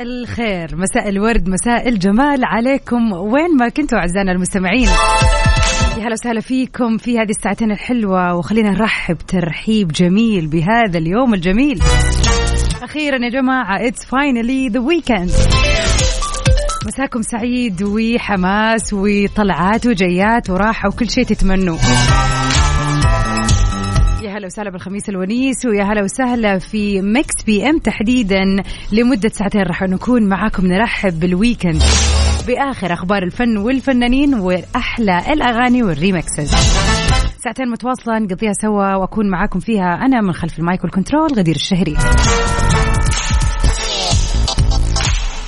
الخير مساء الورد مساء الجمال عليكم. وين ما كنتوا أعزائنا المستمعين. يا هلا وسهلا فيكم في هذه الساعتين الحلوة وخلينا نرحب ترحيب جميل بهذا اليوم الجميل. أخيرا يا جماعة it's finally the weekend. مساكم سعيد وحماس وطلعات وجيات وراحة وكل شيء تتمنوه هلا وسهلا بالخميس الونيس ويا هلا وسهلا في Mix PM تحديدا لمدة ساعتين راح نكون معاكم نرحب بال weekend بآخر أخبار الفن والفنانين وأحلى الأغاني وال remixes ساعتين متواصلة نقضيها سوا وأكون معاكم فيها أنا من خلف ال mic وال control غدير الشهري.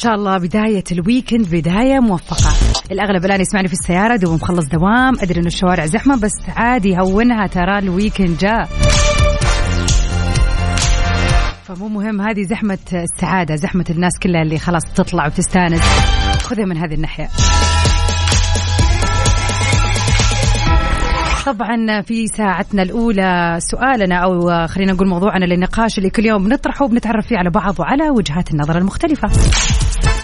شاء الله بداية ال weekend بداية موفقة. الأغلب الآن يسمعني في السيارة دوب مخلص دوام أدري إنه الشوارع زحمة بس عادي هونها ترى ال weekend جاء. فمو مهم هذه زحمة السعادة زحمة الناس كلها اللي خلاص تطلع وتستأنس. خذها من هذه الناحية. طبعا في ساعتنا الأولى سؤالنا أو خلينا نقول موضوعنا للنقاش اللي كل يوم بنطرحه وبنتعرف فيه على بعض وعلى وجهات النظر المختلفة.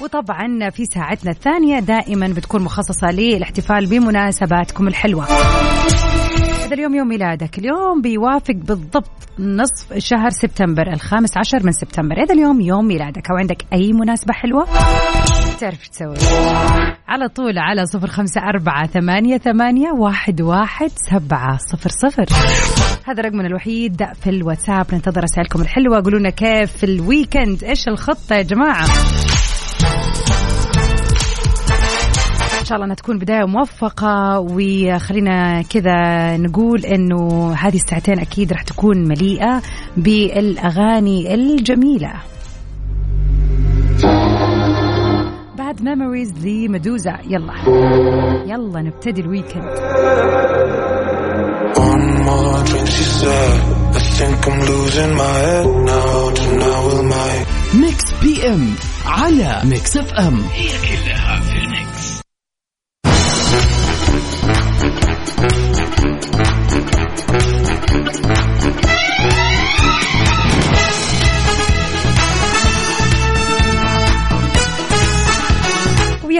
وطبعا في ساعتنا الثانية دائما بتكون مخصصة للاحتفال بمناسباتكم الحلوة. هذا اليوم يوم ميلادك. اليوم بيوافق بالضبط نصف شهر سبتمبر الخامس عشر من سبتمبر. هذا اليوم يوم ميلادك. أو عندك أي مناسبة حلوة؟ تعرف تسوي. على طول على صفر خمسة أربعة ثمانية, ثمانية واحد, واحد سبعة صفر صفر. هذا رقمنا الوحيد. في الواتساب ننتظر رسائلكم الحلوة. قولوا لنا كيف في الويكند؟ إيش الخطة يا جماعة؟ إن شاء الله أنها تكون بداية موفقة. وخلينا كذا نقول إنه هذه الساعتين أكيد راح تكون مليئة بالأغاني الجميلة. بعد Memories ل Meduza يلا. يلا نبتدي ال weekend Mix PM على Mix FM هي كلها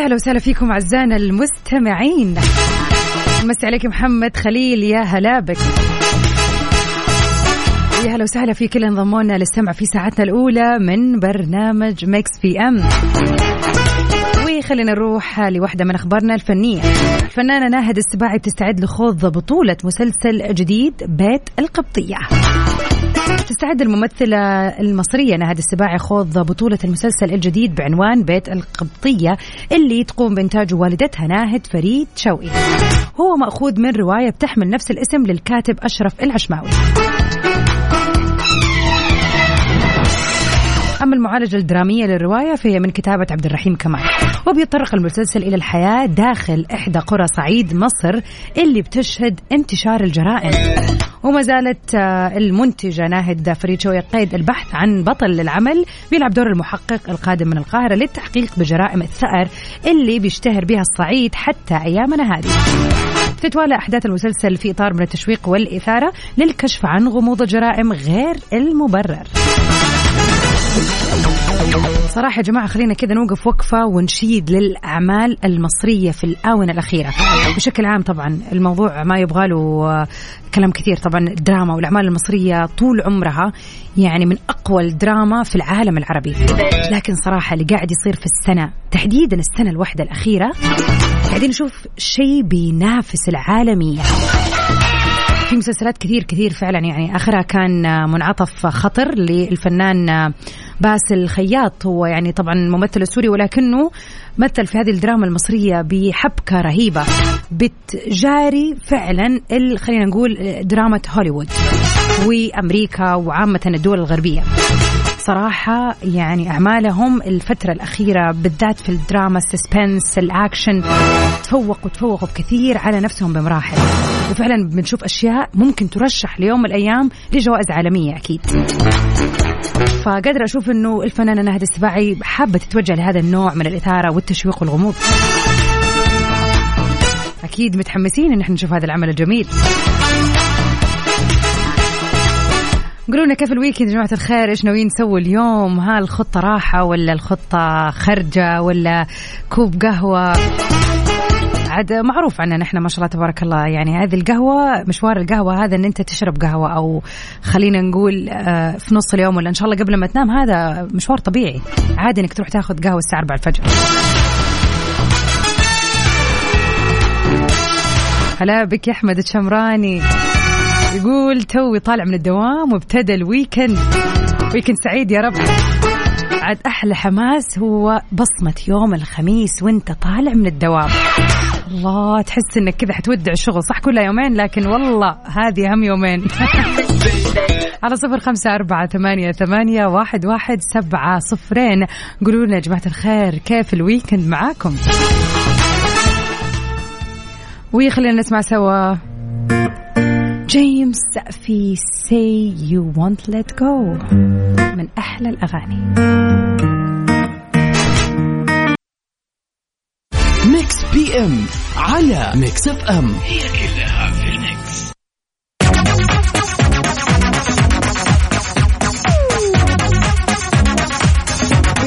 ويا هلا وسهلا فيكم أعزائنا المستمعين. مسي عليك محمد خليل يا هلا بك. يا هلا وسهلا في كل انضمونا للسمع في ساعتنا الأولى من برنامج Mix PM. وخلينا نروح لواحدة من أخبارنا الفنية. الفنانة ناهد السباعي بتستعد لخوض بطولة مسلسل جديد بيت القبطية. تستعد الممثلة المصرية نهاد السباعي خوض بطولة المسلسل الجديد بعنوان بيت القبطية اللي تقوم بإنتاجه والدتها ناهد فريد شوقي. هو مأخوذ من رواية بتحمل نفس الاسم للكاتب أشرف العشماوي. أما المعالجة الدرامية للرواية فهي من كتابة عبد الرحيم كمال. وبيتطرق المسلسل إلى الحياة داخل إحدى قرى صعيد مصر اللي بتشهد انتشار الجرائم. وما زالت آه، المنتجة ناهد فريد شوقي قيد البحث عن بطل العمل بيلعب دور المحقق القادم من القاهرة للتحقيق بجرائم الثأر اللي بيشتهر بها الصعيد حتى أيامنا هذه. تتوالى أحداث المسلسل في إطار من التشويق والإثارة للكشف عن غموض الجرائم غير المبرر. صراحة يا جماعة خلينا كذا نوقف وقفة ونشيد للأعمال المصرية في الآونة الأخيرة. بشكل عام طبعا الموضوع ما يبغى له آه، كلام كثير. طبعا الدراما والأعمال المصرية طول عمرها يعني من أقوى الدراما في العالم العربي. لكن صراحة اللي قاعد يصير في السنة تحديدا السنة الواحدة الأخيرة قاعدين نشوف شيء بينافس العالمية. في مسلسل مسلسلات كثير كثير فعلا يعني آخرها كان منعطف خطر للفنان باسل خياط هو يعني طبعا ممثل سوري ولكنه مثل في هذه الدراما المصرية بحبكة رهيبة. بتجاري فعلا خلينا نقول دراما هوليوود وأمريكا وعامة الدول الغربية. صراحة يعني أعمالهم الفترة الأخيرة بالذات في الدراما السسبنس الأكشن تفوقوا تفوقوا بكثير على نفسهم بمراحل. وفعلا بنشوف أشياء ممكن ترشح ليوم من الأيام لجوائز عالمية أكيد. فقادرة أشوف أنه الفنانة نهد السباعي حابة تتوجه لهذا النوع من الإثارة والتشويق والغموض. أكيد متحمسين أن إحنا نشوف هذا العمل الجميل. قولوا لنا كيف الويكند يا جماعة الخير؟ إيش ناويين نسوي اليوم؟ هل الخطة راحة ولا الخطة خرجة ولا كوب قهوة؟ عاد معروف عنا نحن ما شاء الله تبارك الله. يعني هذه القهوة مشوار القهوة هذا إن أنت تشرب قهوة أو خلينا نقول آه، في نص اليوم ولا إن شاء الله قبل ما تنام هذا مشوار طبيعي. عادي إنك تروح تاخذ قهوة الساعة 4 الفجر. هلا بك يا أحمد الشمراني. يقول توي طالع من الدوام وابتدى ال weekend. weekend سعيد يا رب. عاد أحلى حماس هو بصمة يوم الخميس وأنت طالع من الدوام. الله تحس إنك كذا حتودع الشغل صح كلها يومين؟ لكن والله هذه أهم يومين. على صفر خمسة أربعة ثمانية, ثمانية واحد, واحد سبعة صفرين. قولوا لنا يا جماعة الخير كيف ال weekend معاكم؟ وخلينا نسمع سوا. جيمس في Say You Won't Let Go. من أحلى الأغاني. PM على Mix FM. هي كلها في الميكس.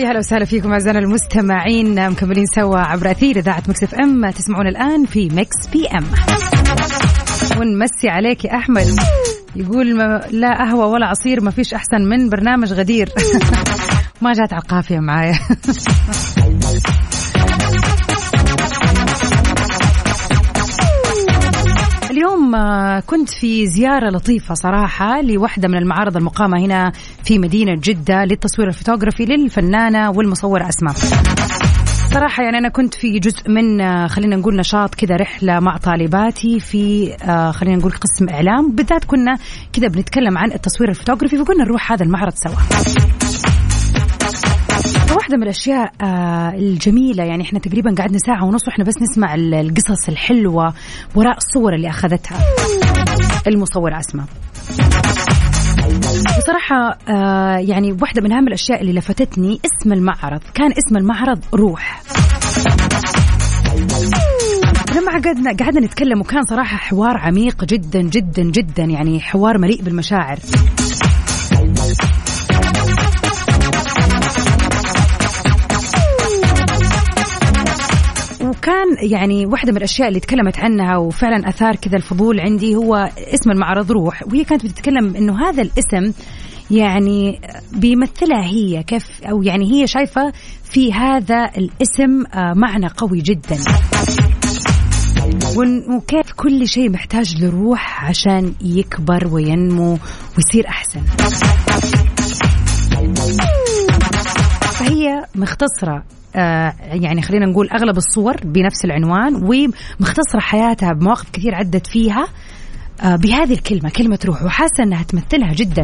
يا هلا وسهلا فيكم أعزائنا المستمعين مكملين سوا عبر أثير إذاعة Mix FM. تسمعون الآن في Mix PM. ونمسي عليك يا أحمد. يقول ما لا قهوة ولا عصير ما فيش أحسن من برنامج غدير. ما جات على القافية معايا. اليوم آه، كنت في زيارة لطيفة صراحة لوحدة من المعارض المقامة هنا في مدينة جدة للتصوير الفوتوغرافي للفنانة والمصورة أسماء صراحة يعني أنا كنت في جزء من آه، خلينا نقول نشاط كذا رحلة مع طالباتي في آه، خلينا نقول قسم إعلام. بالذات كنا كذا بنتكلم عن التصوير الفوتوغرافي فقلنا نروح هذا المعرض سوا. واحدة من الأشياء آه، الجميلة. يعني إحنا تقريبا قعدنا ساعة ونص وإحنا بس نسمع القصص الحلوة وراء الصور اللي أخذتها المصورة أسماء بصراحة آه يعني واحدة من أهم الأشياء اللي لفتتني اسم المعرض. كان اسم المعرض روح. لما قعدنا قعدنا نتكلم وكان صراحة حوار عميق جدا جدا جدا. يعني حوار مليء بالمشاعر. وكان يعني واحدة من الأشياء اللي تكلمت عنها وفعلا أثار كذا الفضول عندي هو اسم المعرض روح وهي كانت بتتكلم إنه هذا الاسم يعني بيمثلها هي كيف أو يعني هي شايفة في هذا الاسم آه، معنى قوي جدا. وكيف كل شيء محتاج لروح عشان يكبر وينمو ويصير أحسن. فهي مختصرة. يعني خلينا نقول أغلب الصور بنفس العنوان ومختصرة حياتها بمواقف كثير عدت فيها آه، بهذه الكلمة كلمة روح وحاسة إنها تمثلها جدا.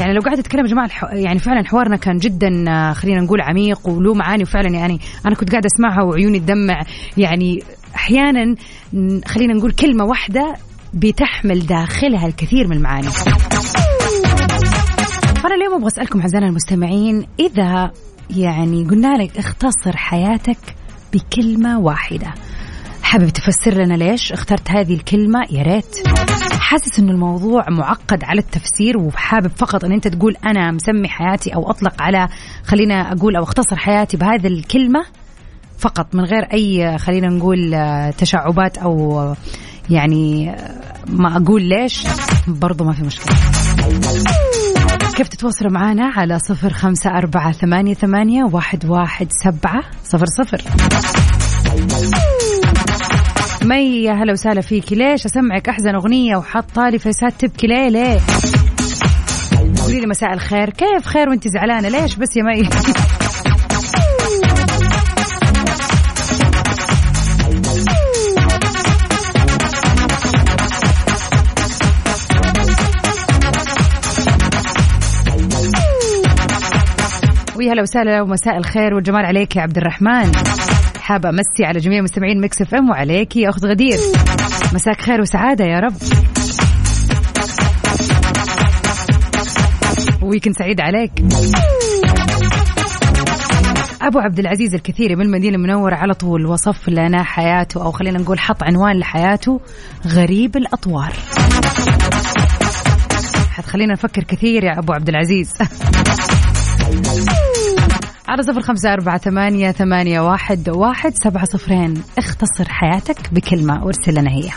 يعني لو قاعد أتكلم يا جماعة يعني فعلا حوارنا كان جدا آه، خلينا نقول عميق وله معاني وفعلا يعني أنا كنت قاعدة أسمعها وعيوني تدمع. يعني أحيانا خلينا نقول كلمة واحدة بتحمل داخلها الكثير من المعاني. أنا اليوم أبغى أسألكم أعزائنا المستمعين إذا يعني قلنا لك اختصر حياتك بكلمة واحدة. حابب تفسر لنا ليش اخترت هذه الكلمة؟ يا ريت. حاسس إنه الموضوع معقد على التفسير وحابب فقط إن أنت تقول أنا مسمي حياتي أو أطلق على خلينا أقول أو اختصر حياتي بهذه الكلمة فقط من غير أي خلينا نقول تشعبات أو يعني ما أقول ليش برضو ما في مشكلة. كيف تتواصلوا معنا على صفر خمسة أربعة ثمانية, ثمانية واحد, واحد سبعة صفر صفر. مي يا هلا وسهلا فيكي ليش؟ أسمعك أحزن أغنية وحاطه لي فيسات تبكي ليه؟ ليه؟ قولي لي مساء الخير. كيف خير وانت زعلانة؟ ليش بس يا مي؟ هلا وسهلا ومساء الخير والجمال عليك يا عبد الرحمن. حابة أمسي على جميع مستمعين Mix FM وعليك يا أخت غدير. مساك خير وسعادة يا رب. weekend سعيد عليك. أبو عبد العزيز الكثيري من المدينة المنورة على طول وصف لنا حياته أو خلينا نقول حط عنوان لحياته غريب الأطوار. حتخلينا نفكر كثير يا أبو عبد العزيز. على صفر خمسة أربعة ثمانية, ثمانية واحد, واحد سبعة صفرين. اختصر حياتك بكلمة وارسل لنا هي.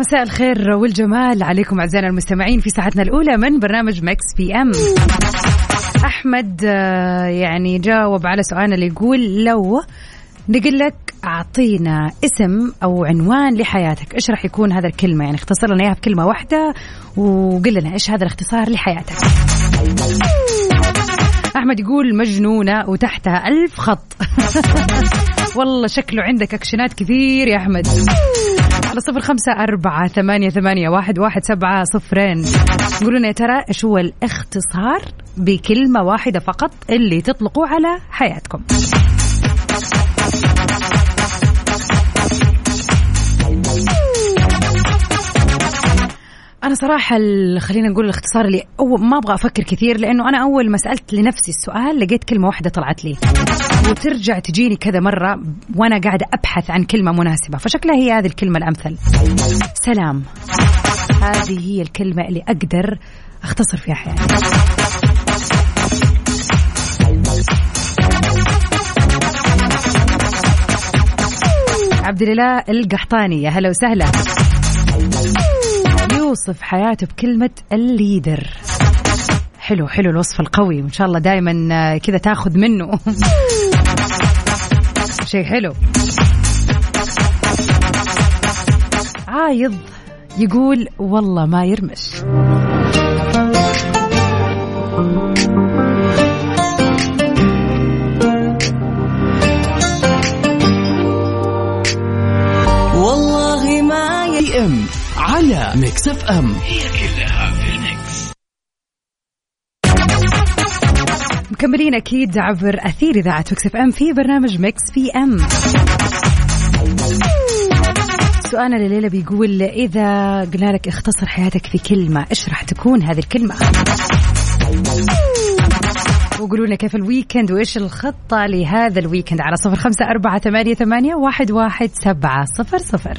مساء الخير والجمال. عليكم أعزائنا المستمعين في ساعتنا الأولى من برنامج مكس بي إم. أحمد آه، يعني جاوب على سؤالنا اللي يقول لو نقول لك أعطينا اسم أو عنوان لحياتك إيش راح يكون هذا الكلمة؟ يعني اختصر لنا إياها بكلمة واحدة وقل لنا إيش هذا الاختصار لحياتك. أحمد يقول مجنونة وتحتها ألف خط. والله شكله عندك أكشنات كثير يا أحمد. على صفر خمسة أربعة ثمانية, ثمانية واحد, واحد سبعة صفرين. قولوا يا ترى إيش هو الاختصار؟ بكلمة واحدة فقط اللي تطلقوا على حياتكم. أنا صراحة خلينا نقول الاختصار اللي أو ما أبغى أفكر كثير لأنه أنا أول ما سألت لنفسي السؤال لقيت كلمة واحدة طلعت لي. وترجع تجيني كذا مرة وأنا قاعدة أبحث عن كلمة مناسبة فشكلها هي هذه الكلمة الأمثل. سلام. هذه هي الكلمة اللي أقدر أختصر فيها حياتي. عبد الإله القحطاني. يا هلا وسهلا. يوصف حياته بكلمة الليدر. حلو حلو الوصف القوي وإن شاء الله دائما آه، كذا تاخذ منه. شيء حلو. عايض يقول والله ما يرمش. M على Mix FM هي كلها في ال Mix. مكملين أكيد عبر أثير إذاعة Mix FM في برنامج Mix PM. سؤالنا الليلة بيقول إذا قلنا لك اختصر حياتك في كلمة إيش راح تكون هذه الكلمة؟ وقولوا لنا كيف ال weekend وإيش الخطة لهذا ال weekend؟ على صفر خمسة أربعة ثمانية, ثمانية واحد, واحد سبعة صفر صفر.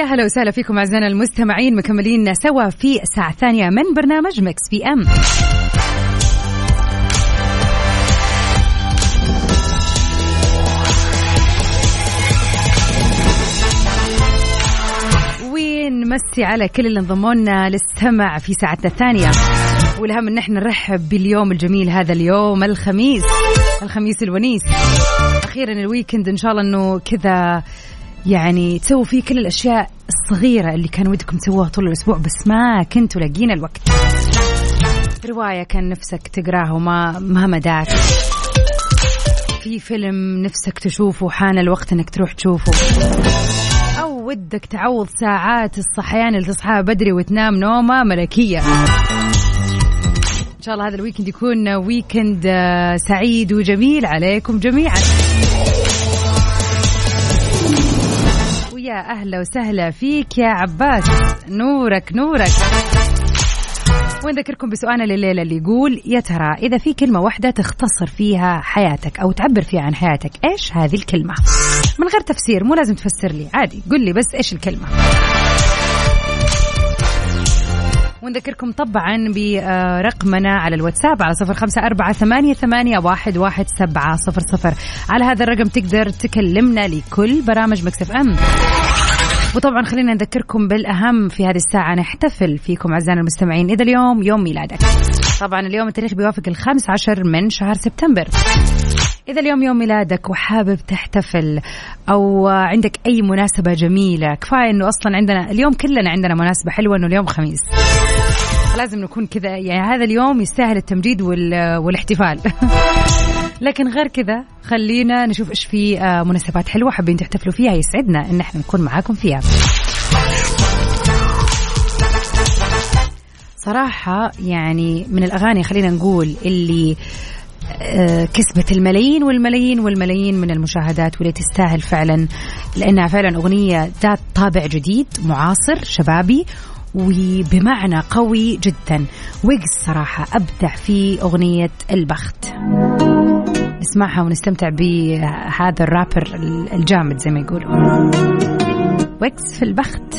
ويا هلا وسهلا فيكم أعزائنا المستمعين مكملين سوا في الساعة الثانية من برنامج Mix PM ونمسي على كل اللي انضموا لنا للسمع في ساعتنا الثانية. والأهم إن إحنا نرحب باليوم الجميل هذا اليوم الخميس الخميس الونيس. أخيرا الويكند إن شاء الله إنه كذا يعني تسووا فيه كل الأشياء الصغيرة اللي كان ودكم تسووها طول الأسبوع بس ما كنتوا لاقيين الوقت. رواية كان نفسك تقراها وما ما مداك. في فيلم نفسك تشوفه حان الوقت إنك تروح تشوفه. أو ودك تعوض ساعات الصحيان اللي تصحى بدري وتنام نومة ملكية. إن شاء الله هذا ال weekend يكون weekend آه، سعيد وجميل عليكم جميعا. يا أهلا وسهلا فيك يا عباس. نورك نورك. ونذكركم بسؤالنا لليلة اللي يقول يا ترى إذا في كلمة واحدة تختصر فيها حياتك أو تعبر فيها عن حياتك إيش هذه الكلمة؟ من غير تفسير مو لازم تفسر لي عادي. قل لي بس إيش الكلمة؟ ونذكركم طبعا برقمنا على الواتساب على صفر خمسة أربعة ثمانية, ثمانية واحد, واحد سبعة صفر صفر. على هذا الرقم تقدر تكلمنا لكل برامج مكسف أم. وطبعا خلينا نذكركم بالأهم في هذه الساعة نحتفل فيكم أعزائنا المستمعين إذا اليوم يوم ميلادك. طبعا اليوم التاريخ بيوافق الخامس عشر من شهر سبتمبر. إذا اليوم يوم ميلادك وحابب تحتفل أو عندك أي مناسبة جميلة كفاية أنه أصلا عندنا اليوم كلنا عندنا مناسبة حلوة أنه اليوم خميس. لازم نكون كذا يعني هذا اليوم يستاهل التمجيد والاحتفال. لكن غير كذا خلينا نشوف إيش في آه، مناسبات حلوة حابين تحتفلوا فيها يسعدنا إن إحنا نكون معاكم فيها. صراحة يعني من الأغاني خلينا نقول اللي كسبت الملايين والملايين والملايين من المشاهدات واللي تستاهل فعلا لأنها فعلا أغنية ذات طابع جديد معاصر شبابي وبمعنى قوي جدا. ويجز صراحة أبدع في أغنية البخت. نسمعها ونستمتع بهذا الرابر الجامد زي ما يقولوا. ويجز في البخت.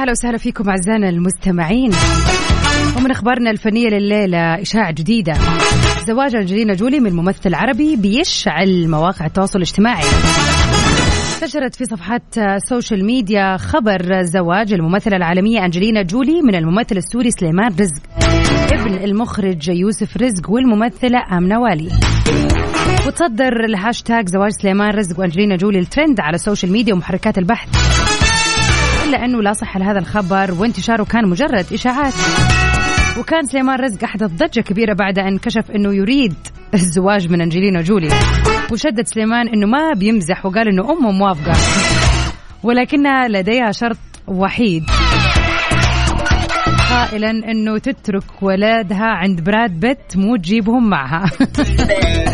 هلا وسهلا فيكم أعزائنا المستمعين. ومن أخبارنا الفنية لليلة إشاعة جديدة. زواج أنجلينا جولي من ممثل عربي بيشعل مواقع التواصل الاجتماعي. انتشرت في صفحات ال social media خبر زواج الممثلة العالمية أنجلينا جولي من الممثل السوري سليمان رزق. ابن المخرج يوسف رزق والممثلة آمنة والي. وتصدر الهاشتاج زواج سليمان رزق وأنجلينا جولي الترند على ال social media ومحركات البحث. إلا أنه لا صحة لهذا الخبر وانتشاره كان مجرد إشاعات. وكان سليمان رزق أحدث ضجة كبيرة بعد أن كشف أنه يريد الزواج من أنجلينا جولي. وشدد سليمان أنه ما بيمزح وقال أنه أمه موافقة. ولكنها لديها شرط وحيد. قائلا أنه تترك ولادها عند براد بيت مو تجيبهم معها.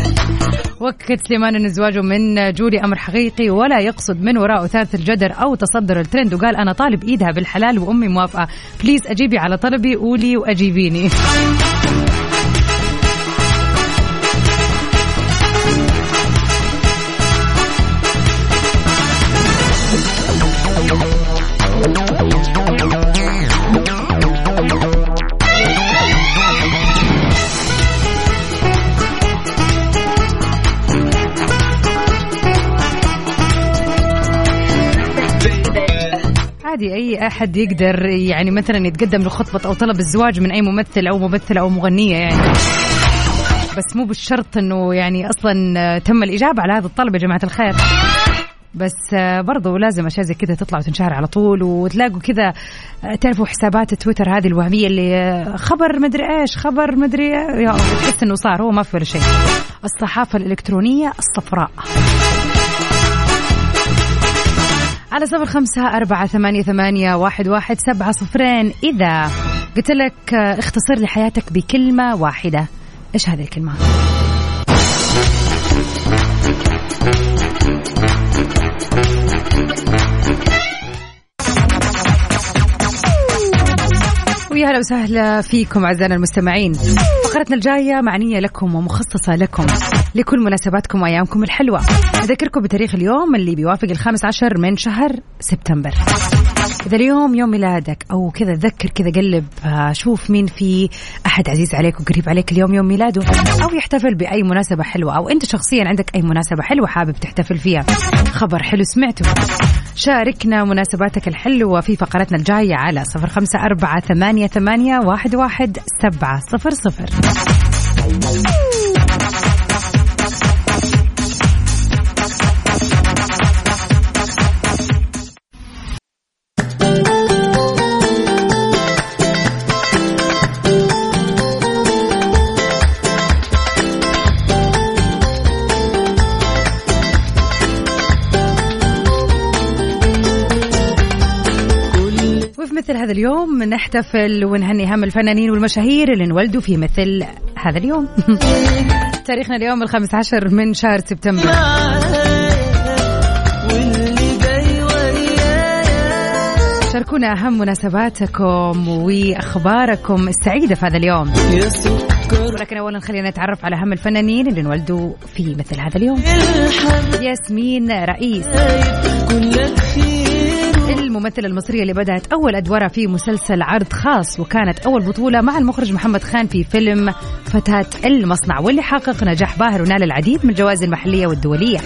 وكت سليمان أن زواجه من جولي أمر حقيقي ولا يقصد من وراء اثاره الجدر أو تصدر الترند وقال أنا طالب إيدها بالحلال وأمي موافقة. بليز أجيبي على طلبي قولي وأجيبيني. أي أحد يقدر يعني مثلا يتقدم لخطبة أو طلب الزواج من أي ممثل أو ممثلة أو مغنية يعني. بس مو بالشرط إنه يعني أصلا تم الإجابة على هذا الطلب يا جماعة الخير. بس برضو لازم أشياء زي كذا تطلع وتنشهر على طول وتلاقوا كذا تعرفوا حسابات تويتر هذه الوهمية اللي خبر مدري إيش خبر مدري يا تحس إنه صار هو ما في ولا شيء. الصحافة الإلكترونية الصفراء. على صفر خمسة أربعة ثمانية, ثمانية واحد, واحد سبعة صفرين إذا قلت لك اختصر لي حياتك بكلمة واحدة إيش هذه الكلمة؟ ويا هلا وسهلا فيكم أعزائنا المستمعين. فقرتنا الجاية معنية لكم ومخصصة لكم لكل مناسباتكم وأيامكم الحلوة. أذكركم بتاريخ اليوم اللي بيوافق الخامس عشر من شهر سبتمبر. اذا اليوم يوم ميلادك أو كذا ذكر كذا قلب آه، شوف مين في أحد عزيز عليك وقريب عليك اليوم يوم ميلاده. أو يحتفل بأي مناسبة حلوة أو أنت شخصيا عندك أي مناسبة حلوة حابب تحتفل فيها. خبر حلو سمعته. شاركنا مناسباتك الحلوة في فقرتنا الجاية على صفر خمسة أربعة ثمانية, ثمانية واحد, واحد سبعة صفر صفر. هذا اليوم نحتفل ونهني هم الفنانين والمشاهير اللي انولدوا في مثل هذا اليوم. تاريخنا اليوم الخامس عشر من شهر سبتمبر. شاركونا أهم مناسباتكم وأخباركم السعيدة في هذا اليوم. ولكن أولا خلينا نتعرف على أهم الفنانين اللي انولدوا في مثل هذا اليوم. ياسمين رئيس. الممثلة المصرية اللي بدأت أول أدوارها في مسلسل عرض خاص وكانت أول بطولة مع المخرج محمد خان في فيلم فتاة المصنع واللي حقق نجاح باهر ونال العديد من الجوائز المحلية والدولية.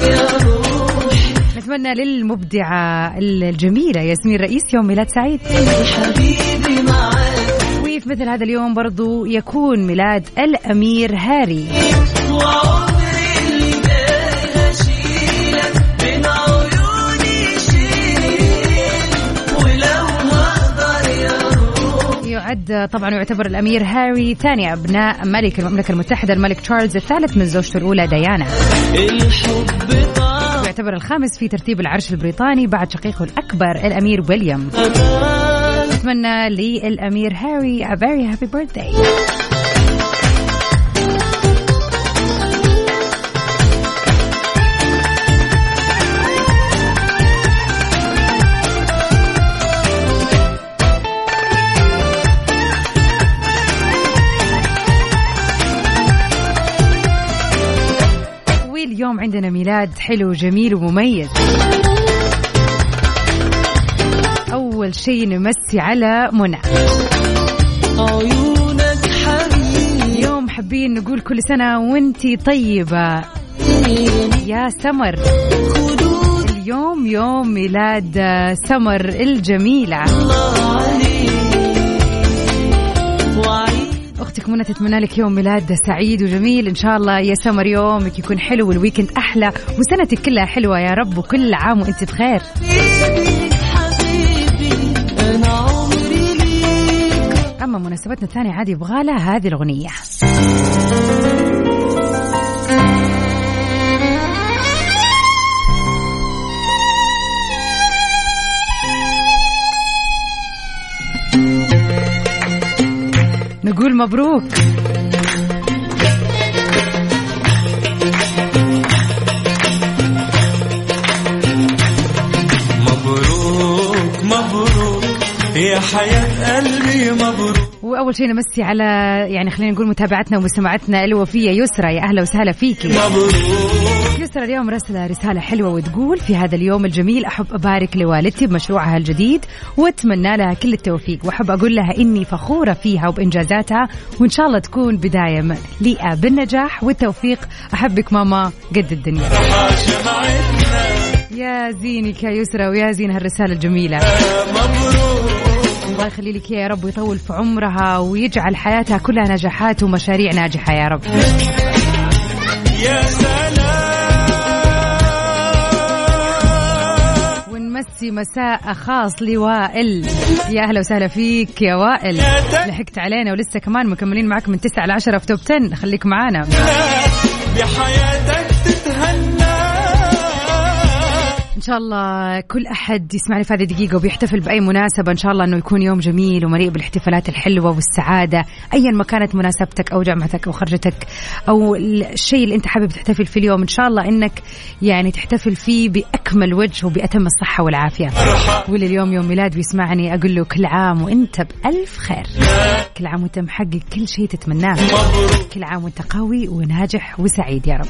نتمنى للمبدعة الجميلة ياسمين رئيس يوم ميلاد سعيد. وفي مثل هذا اليوم برضو يكون ميلاد الأمير هاري. طبعا يعتبر الأمير هاري ثاني أبناء ملك المملكة المتحدة الملك تشارلز الثالث من زوجته الأولى ديانا. يعتبر الخامس في ترتيب العرش البريطاني بعد شقيقه الأكبر الأمير ويليام. نتمنى للأمير هاري a very happy birthday. واليوم عندنا ميلاد حلو جميل ومميز. أول شيء نمسي على منى. اليوم حابين نقول كل سنة وانتي طيبة. يا سمر. اليوم يوم ميلاد سمر الجميلة. أختك منى تتمنى لك يوم ميلاد سعيد وجميل. إن شاء الله يا سمر يومك يكون حلو والويكند أحلى. وسنتك كلها حلوة يا رب وكل عام وأنت بخير. أما مناسبتنا الثانية عادي يبغى لها هذه الأغنية. مبروك. مبروك مبروك يا حياة قلبي مبروك. وأول شيء نمسي على يعني خلينا نقول متابعتنا ومستمعتنا الوفية يسرى يا أهلا وسهلا فيكي. مبروك. يسرى اليوم رسلة رسالة حلوة وتقول في هذا اليوم الجميل أحب أبارك لوالدتي بمشروعها الجديد وأتمنى لها كل التوفيق وأحب أقول لها إني فخورة فيها وبإنجازاتها وإن شاء الله تكون بداية مليئة بالنجاح والتوفيق. أحبك ماما قد الدنيا. يا زينك يا يسرى ويا زين هالرسالة الجميلة. الله يخلي لك يا رب ويطول في عمرها ويجعل حياتها كلها نجاحات ومشاريع ناجحة يا رب. يا ونمسي مساء خاص لوائل. يا أهلا وسهلا فيك يا وائل. لحقت علينا ولسه كمان مكملين معك من 9 ل 10 في توب 10 خليك معانا. بحياتك إن شاء الله كل أحد يسمعني في هذه الدقيقه وبيحتفل بأي مناسبة إن شاء الله إنه يكون يوم جميل ومليء بالاحتفالات الحلوة والسعادة ايا ما كانت مناسبتك أو جامعتك أو خرجتك أو الشيء اللي أنت حابب تحتفل فيه اليوم إن شاء الله إنك يعني تحتفل فيه بأكمل وجه وبأتم الصحة والعافية. واللي اليوم يوم ميلاد بيسمعني أقول له كل عام وأنت بألف خير. كل عام وأنت محقق كل شيء تتمناه. كل عام وأنت قوي وناجح وسعيد يا رب.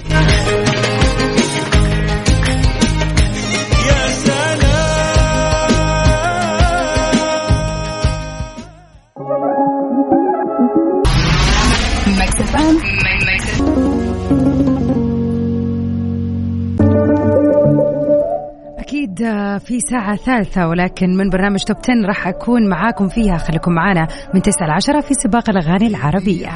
أكيد في ساعة ثالثة ولكن من برنامج توب 10 راح أكون معاكم فيها. خليكم معنا من 9 ل 10 في سباق الأغاني العربية.